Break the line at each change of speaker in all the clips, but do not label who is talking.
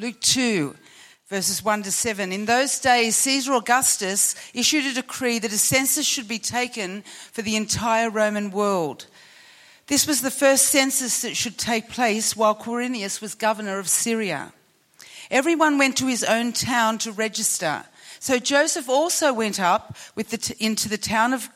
Luke 2, verses 1 to 7. In those days, Caesar Augustus issued a decree that a census should be taken for the entire Roman world. This was the first census that should take place while Quirinius was governor of Syria. Everyone went to his own town to register. So Joseph also went up the into the town of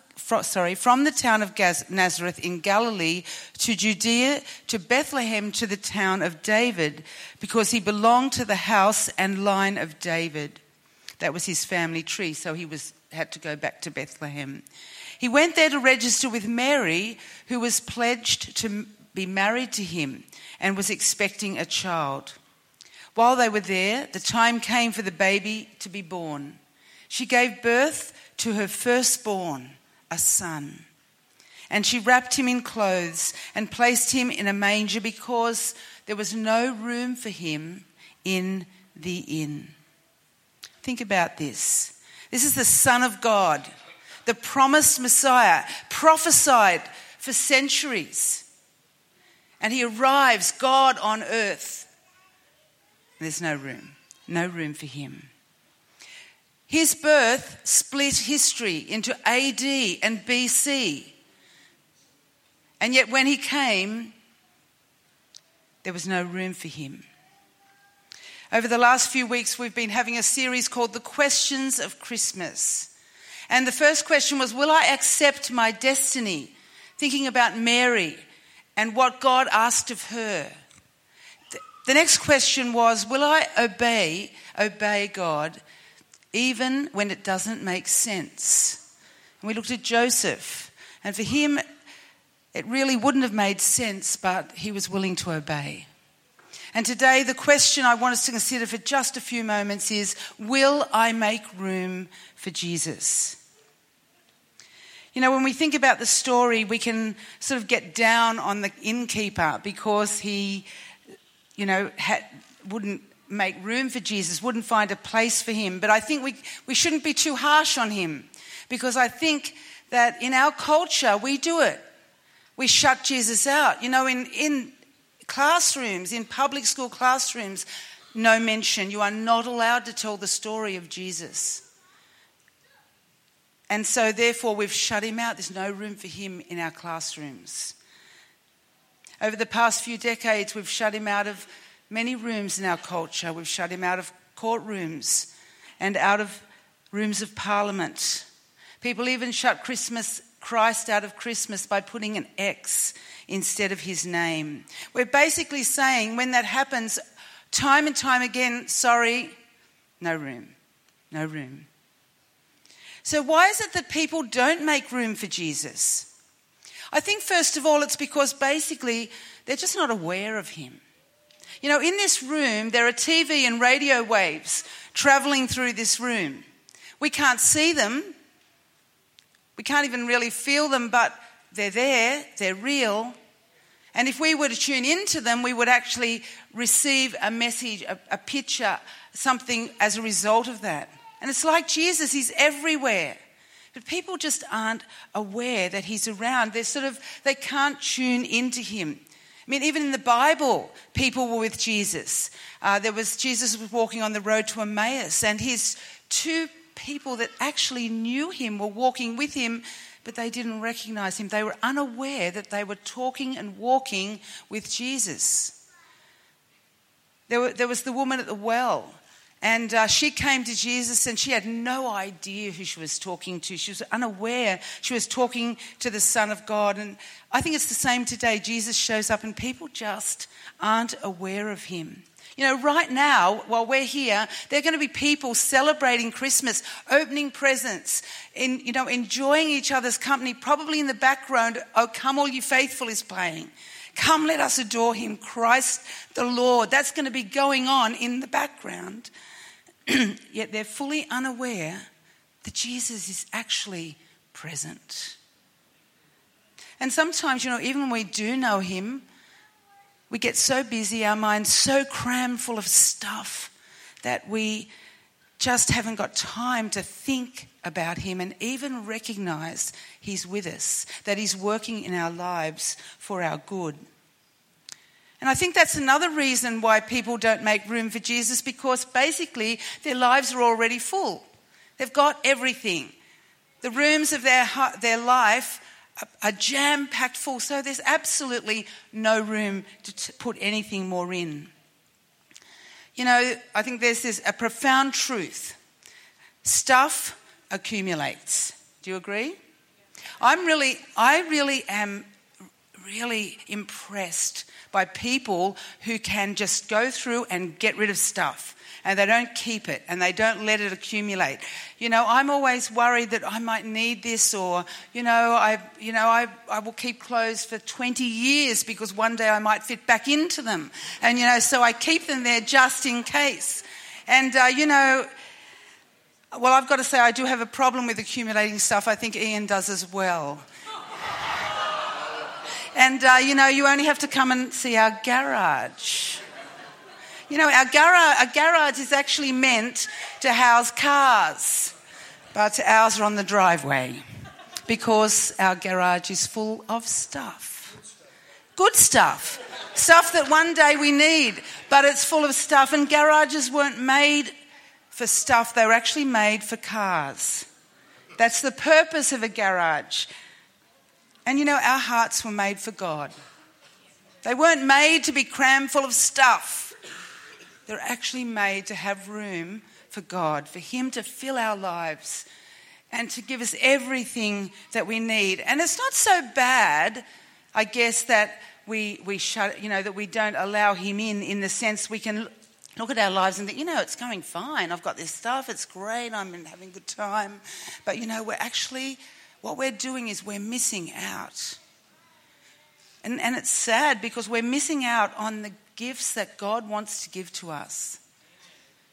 sorry, from the town of Nazareth in Galilee to Judea to Bethlehem to the town of David, because he belonged to the house and line of David. That was his family tree, so he was had to go back to Bethlehem. He went there to register with Mary, who was pledged to be married to him and was expecting a child. While they were there, the time came for the baby to be born. She gave birth to her firstborn, a son. And she wrapped him in clothes and placed him in a manger because there was no room for him in the inn. Think about this. This is the Son of God the promised Messiah, prophesied for centuries. And he arrives, God on earth. There's no room, no room for him. His birth split history into AD and BC. And yet, when he came, there was no room for him. Over the last few weeks, we've been having a series called The Questions of Christmas. And the first question was, Will I accept my destiny? Thinking about Mary and what God asked of her. The next question was, Will I obey, obey God even when it doesn't make sense? And we looked at Joseph, and for him, it really wouldn't have made sense, but he was willing to obey. And today, the question I want us to consider for just a few moments is Will I make room for Jesus? You know, when we think about the story, we can sort of get down on the innkeeper because he, you know, had, wouldn't make room for Jesus, wouldn't find a place for him. But I think we, we shouldn't be too harsh on him because I think that in our culture, we do it. We shut Jesus out. You know, in, in classrooms, in public school classrooms, no mention. You are not allowed to tell the story of Jesus. And so, therefore, we've shut him out. There's no room for him in our classrooms. Over the past few decades, we've shut him out of many rooms in our culture. We've shut him out of courtrooms and out of rooms of parliament. People even shut Christmas, Christ out of Christmas by putting an X instead of his name. We're basically saying when that happens, time and time again, sorry, no room, no room. So, why is it that people don't make room for Jesus? I think, first of all, it's because basically they're just not aware of him. You know, in this room, there are TV and radio waves traveling through this room. We can't see them, we can't even really feel them, but they're there, they're real. And if we were to tune into them, we would actually receive a message, a, a picture, something as a result of that. And it's like Jesus, he's everywhere. But people just aren't aware that he's around. They're sort of, they can't tune into him. I mean, even in the Bible, people were with Jesus. Uh, there was Jesus was walking on the road to Emmaus, and his two people that actually knew him were walking with him, but they didn't recognize him. They were unaware that they were talking and walking with Jesus. There, were, there was the woman at the well and uh, she came to Jesus and she had no idea who she was talking to. She was unaware she was talking to the Son of God. And I think it's the same today. Jesus shows up and people just aren't aware of him. You know, right now, while we're here, there are going to be people celebrating Christmas, opening presents, in, you know, enjoying each other's company. Probably in the background, Oh, Come All You Faithful is playing. Come, let us adore him, Christ the Lord. That's going to be going on in the background. yet they're fully unaware that Jesus is actually present. And sometimes, you know, even when we do know Him, we get so busy, our minds so crammed full of stuff that we just haven't got time to think about Him and even recognize He's with us, that He's working in our lives for our good. And I think that's another reason why people don't make room for Jesus because basically their lives are already full. They've got everything. The rooms of their, their life are jam packed full, so there's absolutely no room to t- put anything more in. You know, I think there's this a profound truth. Stuff accumulates. Do you agree? I'm really, I really am really impressed by people who can just go through and get rid of stuff and they don't keep it and they don't let it accumulate. You know, I'm always worried that I might need this or, you know, I, you know, I, I will keep clothes for 20 years because one day I might fit back into them. And, you know, so I keep them there just in case. And, uh, you know, well, I've got to say, I do have a problem with accumulating stuff. I think Ian does as well. And, uh, you know, you only have to come and see our garage. You know, our garage, a garage is actually meant to house cars, but ours are on the driveway because our garage is full of stuff. Good stuff. Stuff that one day we need, but it's full of stuff. And garages weren't made for stuff, they were actually made for cars. That's the purpose of a garage. And you know, our hearts were made for God. They weren't made to be crammed full of stuff. They're actually made to have room for God, for Him to fill our lives and to give us everything that we need. And it's not so bad, I guess, that we, we shut, you know, that we don't allow Him in, in the sense we can look at our lives and think, you know, it's going fine. I've got this stuff, it's great, I'm having a good time. But, you know, we're actually, what we're doing is we're missing out. And, and it's sad because we're missing out on the gifts that God wants to give to us.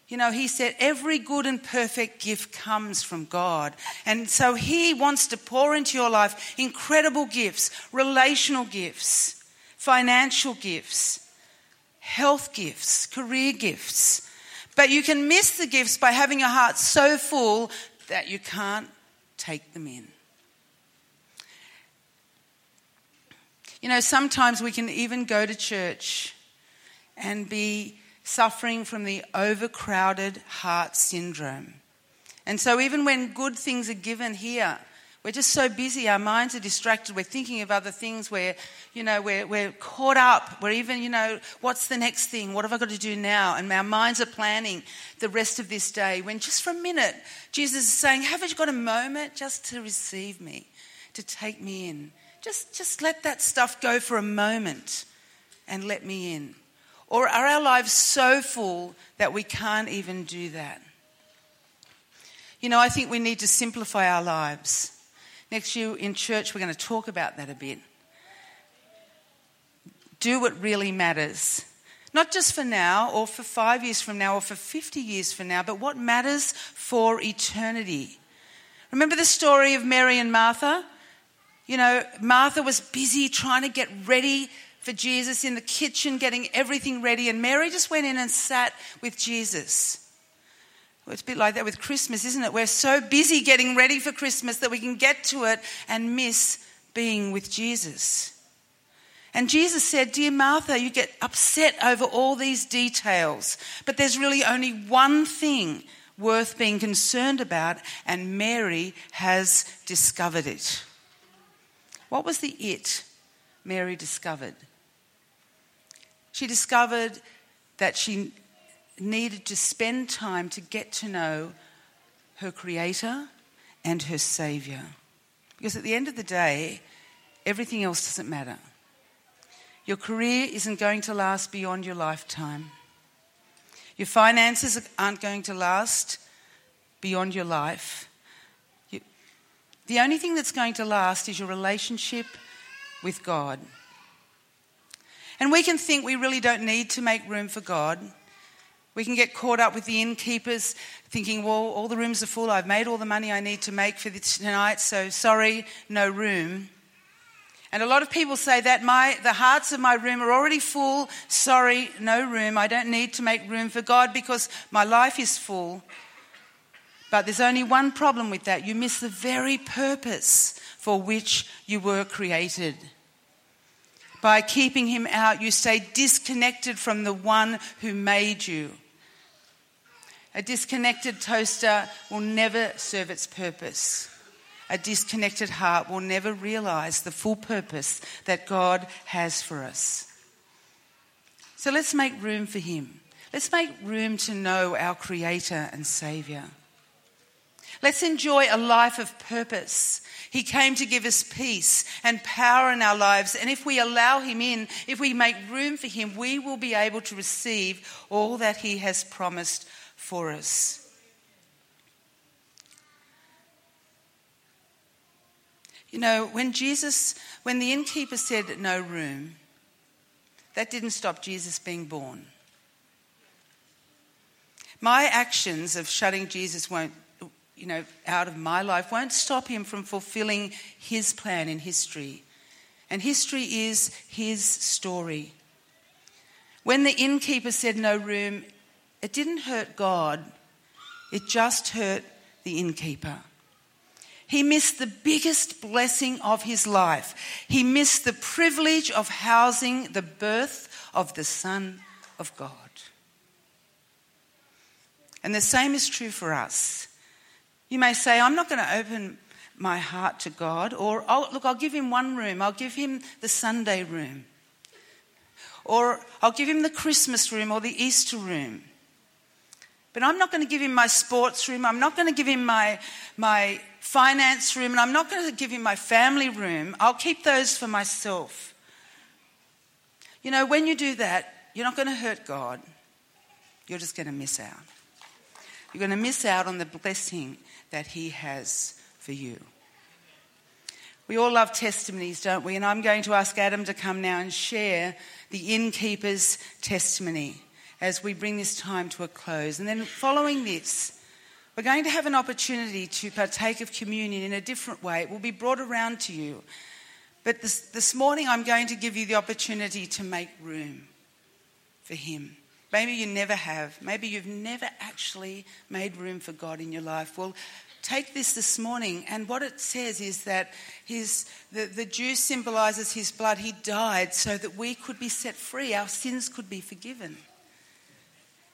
You know, he said every good and perfect gift comes from God. And so he wants to pour into your life incredible gifts, relational gifts, financial gifts, health gifts, career gifts. But you can miss the gifts by having your heart so full that you can't take them in. You know, sometimes we can even go to church and be suffering from the overcrowded heart syndrome. And so, even when good things are given here, we're just so busy, our minds are distracted, we're thinking of other things, we're, you know, we're, we're caught up, we're even, you know, what's the next thing? What have I got to do now? And our minds are planning the rest of this day when just for a minute, Jesus is saying, Haven't you got a moment just to receive me, to take me in? Just, just let that stuff go for a moment and let me in. Or are our lives so full that we can't even do that? You know, I think we need to simplify our lives. Next year in church, we're going to talk about that a bit. Do what really matters. Not just for now, or for five years from now, or for 50 years from now, but what matters for eternity. Remember the story of Mary and Martha? You know, Martha was busy trying to get ready for Jesus in the kitchen, getting everything ready, and Mary just went in and sat with Jesus. Well, it's a bit like that with Christmas, isn't it? We're so busy getting ready for Christmas that we can get to it and miss being with Jesus. And Jesus said, Dear Martha, you get upset over all these details, but there's really only one thing worth being concerned about, and Mary has discovered it. What was the it Mary discovered? She discovered that she needed to spend time to get to know her Creator and her Saviour. Because at the end of the day, everything else doesn't matter. Your career isn't going to last beyond your lifetime. Your finances aren't going to last beyond your life. The only thing that's going to last is your relationship with God. And we can think we really don't need to make room for God. We can get caught up with the innkeepers thinking, well, all the rooms are full. I've made all the money I need to make for tonight, so sorry, no room. And a lot of people say that my, the hearts of my room are already full. Sorry, no room. I don't need to make room for God because my life is full. But there's only one problem with that. You miss the very purpose for which you were created. By keeping him out, you stay disconnected from the one who made you. A disconnected toaster will never serve its purpose. A disconnected heart will never realize the full purpose that God has for us. So let's make room for him. Let's make room to know our Creator and Saviour. Let's enjoy a life of purpose. He came to give us peace and power in our lives. And if we allow Him in, if we make room for Him, we will be able to receive all that He has promised for us. You know, when Jesus, when the innkeeper said no room, that didn't stop Jesus being born. My actions of shutting Jesus won't, you know, out of my life won't stop him from fulfilling his plan in history. And history is his story. When the innkeeper said no room, it didn't hurt God, it just hurt the innkeeper. He missed the biggest blessing of his life. He missed the privilege of housing the birth of the Son of God. And the same is true for us. You may say, I'm not going to open my heart to God, or look, I'll give him one room, I'll give him the Sunday room, or I'll give him the Christmas room or the Easter room. But I'm not going to give him my sports room, I'm not going to give him my, my finance room, and I'm not going to give him my family room. I'll keep those for myself. You know, when you do that, you're not going to hurt God, you're just going to miss out. You're going to miss out on the blessing that He has for you. We all love testimonies, don't we? And I'm going to ask Adam to come now and share the innkeeper's testimony as we bring this time to a close. And then following this, we're going to have an opportunity to partake of communion in a different way. It will be brought around to you. But this, this morning, I'm going to give you the opportunity to make room for Him. Maybe you never have. Maybe you've never actually made room for God in your life. Well, take this this morning, and what it says is that his, the, the juice symbolizes his blood. He died so that we could be set free, our sins could be forgiven.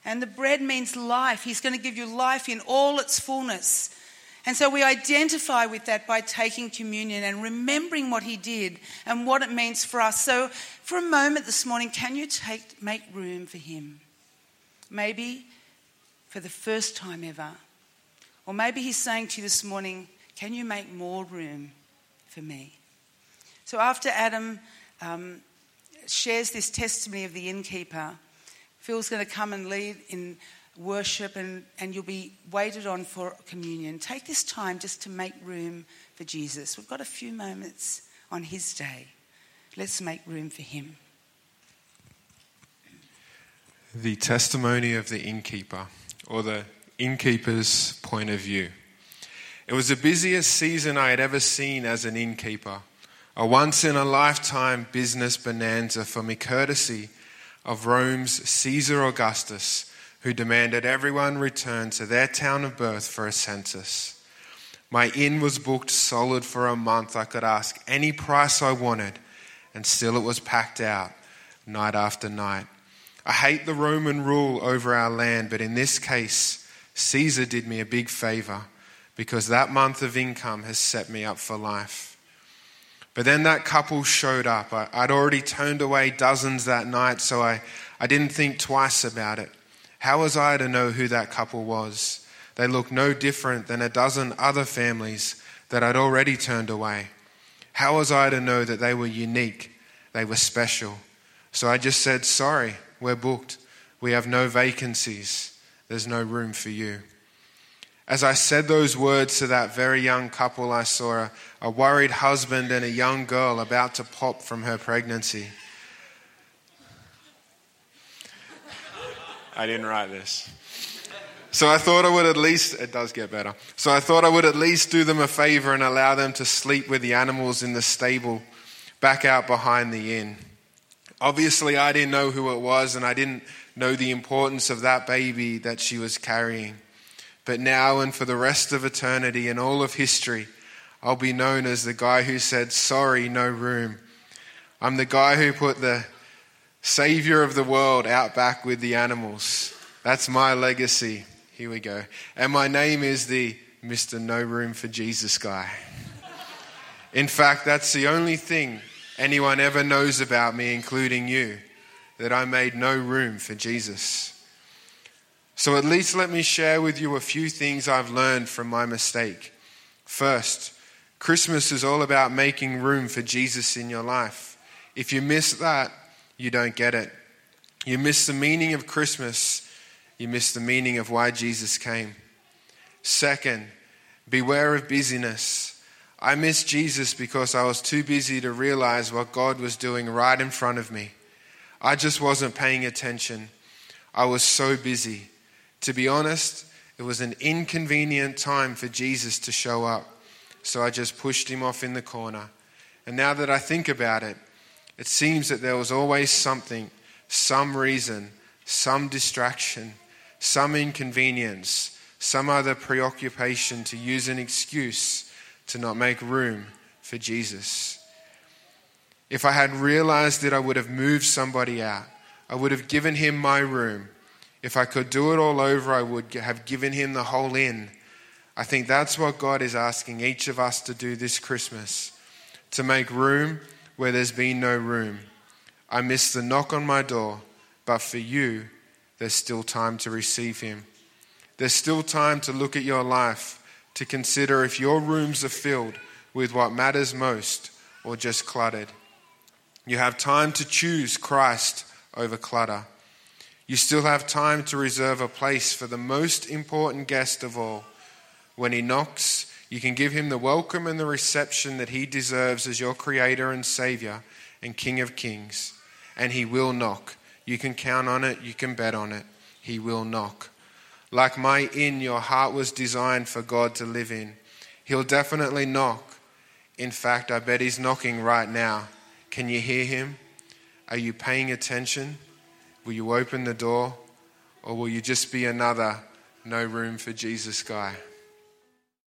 And the bread means life. He's going to give you life in all its fullness. And so we identify with that by taking communion and remembering what he did and what it means for us. So, for a moment this morning, can you take, make room for him? Maybe for the first time ever. Or maybe he's saying to you this morning, Can you make more room for me? So after Adam um, shares this testimony of the innkeeper, Phil's going to come and lead in worship and, and you'll be waited on for communion. Take this time just to make room for Jesus. We've got a few moments on his day. Let's make room for him
the testimony of the innkeeper, or the innkeeper's point of view. It was the busiest season I had ever seen as an innkeeper, a once in a lifetime business bonanza for me, courtesy of Rome's Caesar Augustus, who demanded everyone return to their town of birth for a census. My inn was booked solid for a month. I could ask any price I wanted, and still it was packed out night after night. I hate the Roman rule over our land, but in this case, Caesar did me a big favor because that month of income has set me up for life. But then that couple showed up. I, would already turned away dozens that night, so I, I didn't think twice about it. How was I to know who that couple was? They looked no different than a dozen other families that I'd already turned away. How was I to know that they were unique? They were special. So I just said, sorry. We're booked. We have no vacancies. There's no room for you. As I said those words to that very young couple, I saw a, a worried husband and a young girl about to pop from her pregnancy. I didn't write this. So I thought I would at least, it does get better. So I thought I would at least do them a favor and allow them to sleep with the animals in the stable back out behind the inn. Obviously, I didn't know who it was, and I didn't know the importance of that baby that she was carrying. But now and for the rest of eternity and all of history, I'll be known as the guy who said, Sorry, no room. I'm the guy who put the savior of the world out back with the animals. That's my legacy. Here we go. And my name is the Mr. No Room for Jesus guy. In fact, that's the only thing anyone ever knows about me, including you, that I made no room for Jesus. So at least let me share with you a few things I've learned from my mistake. First, Christmas is all about making room for Jesus in your life. If you miss that, you don't get it. You miss the meaning of Christmas, you miss the meaning of why Jesus came. Second, beware of busyness. I missed Jesus because I was too busy to realize what God was doing right in front of me. I just wasn't paying attention. I was so busy. To be honest, it was an inconvenient time for Jesus to show up. So I just pushed him off in the corner. And now that I think about it, it seems that there was always something, some reason, some distraction, some inconvenience, some other preoccupation to use an excuse to not make room for Jesus. If I had realized that I would have moved somebody out, I would have given him my room. If I could do it all over, I would have given him the whole inn. I think that's what God is asking each of us to do this Christmas to make room where there's been no room. I missed the knock on my door, but for you, there's still time to receive Him. There's still time to look at your life, to consider if your rooms are filled with what matters most or just cluttered. You have time to choose Christ over clutter. You still have time to reserve a place for the most important guest of all. When he knocks, you can give him the welcome and the reception that he deserves as your creator and savior and king of kings. And he will knock. You can count on it, you can bet on it. He will knock. Like my inn, your heart was designed for God to live in. He'll definitely knock. In fact, I bet he's knocking right now. Can you hear him? Are you paying attention? Will you open the door? Or will you just be another no room for Jesus guy?